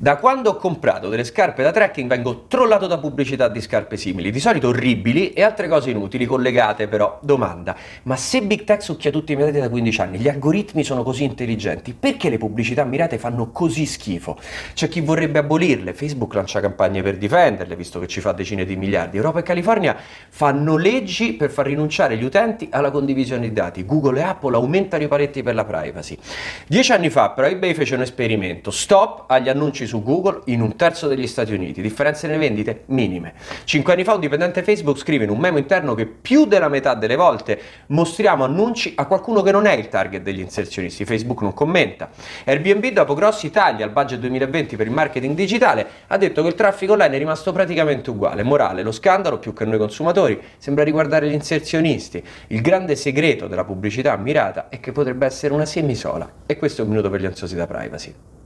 Da quando ho comprato delle scarpe da trekking vengo trollato da pubblicità di scarpe simili, di solito orribili e altre cose inutili, collegate però. Domanda, ma se Big Tech succhia tutti i miei dati da 15 anni, gli algoritmi sono così intelligenti, perché le pubblicità mirate fanno così schifo? C'è chi vorrebbe abolirle, Facebook lancia campagne per difenderle, visto che ci fa decine di miliardi, Europa e California fanno leggi per far rinunciare gli utenti alla condivisione di dati, Google e Apple aumentano i paletti per la privacy. Dieci anni fa però eBay fece un esperimento, stop agli annunci su Google in un terzo degli Stati Uniti, differenze nelle vendite minime. Cinque anni fa un dipendente Facebook scrive in un memo interno che più della metà delle volte mostriamo annunci a qualcuno che non è il target degli inserzionisti, Facebook non commenta. Airbnb dopo grossi tagli al budget 2020 per il marketing digitale ha detto che il traffico online è rimasto praticamente uguale. Morale, lo scandalo più che noi consumatori sembra riguardare gli inserzionisti. Il grande segreto della pubblicità mirata è che potrebbe essere una semisola. E questo è un minuto per gli ansiosi da privacy.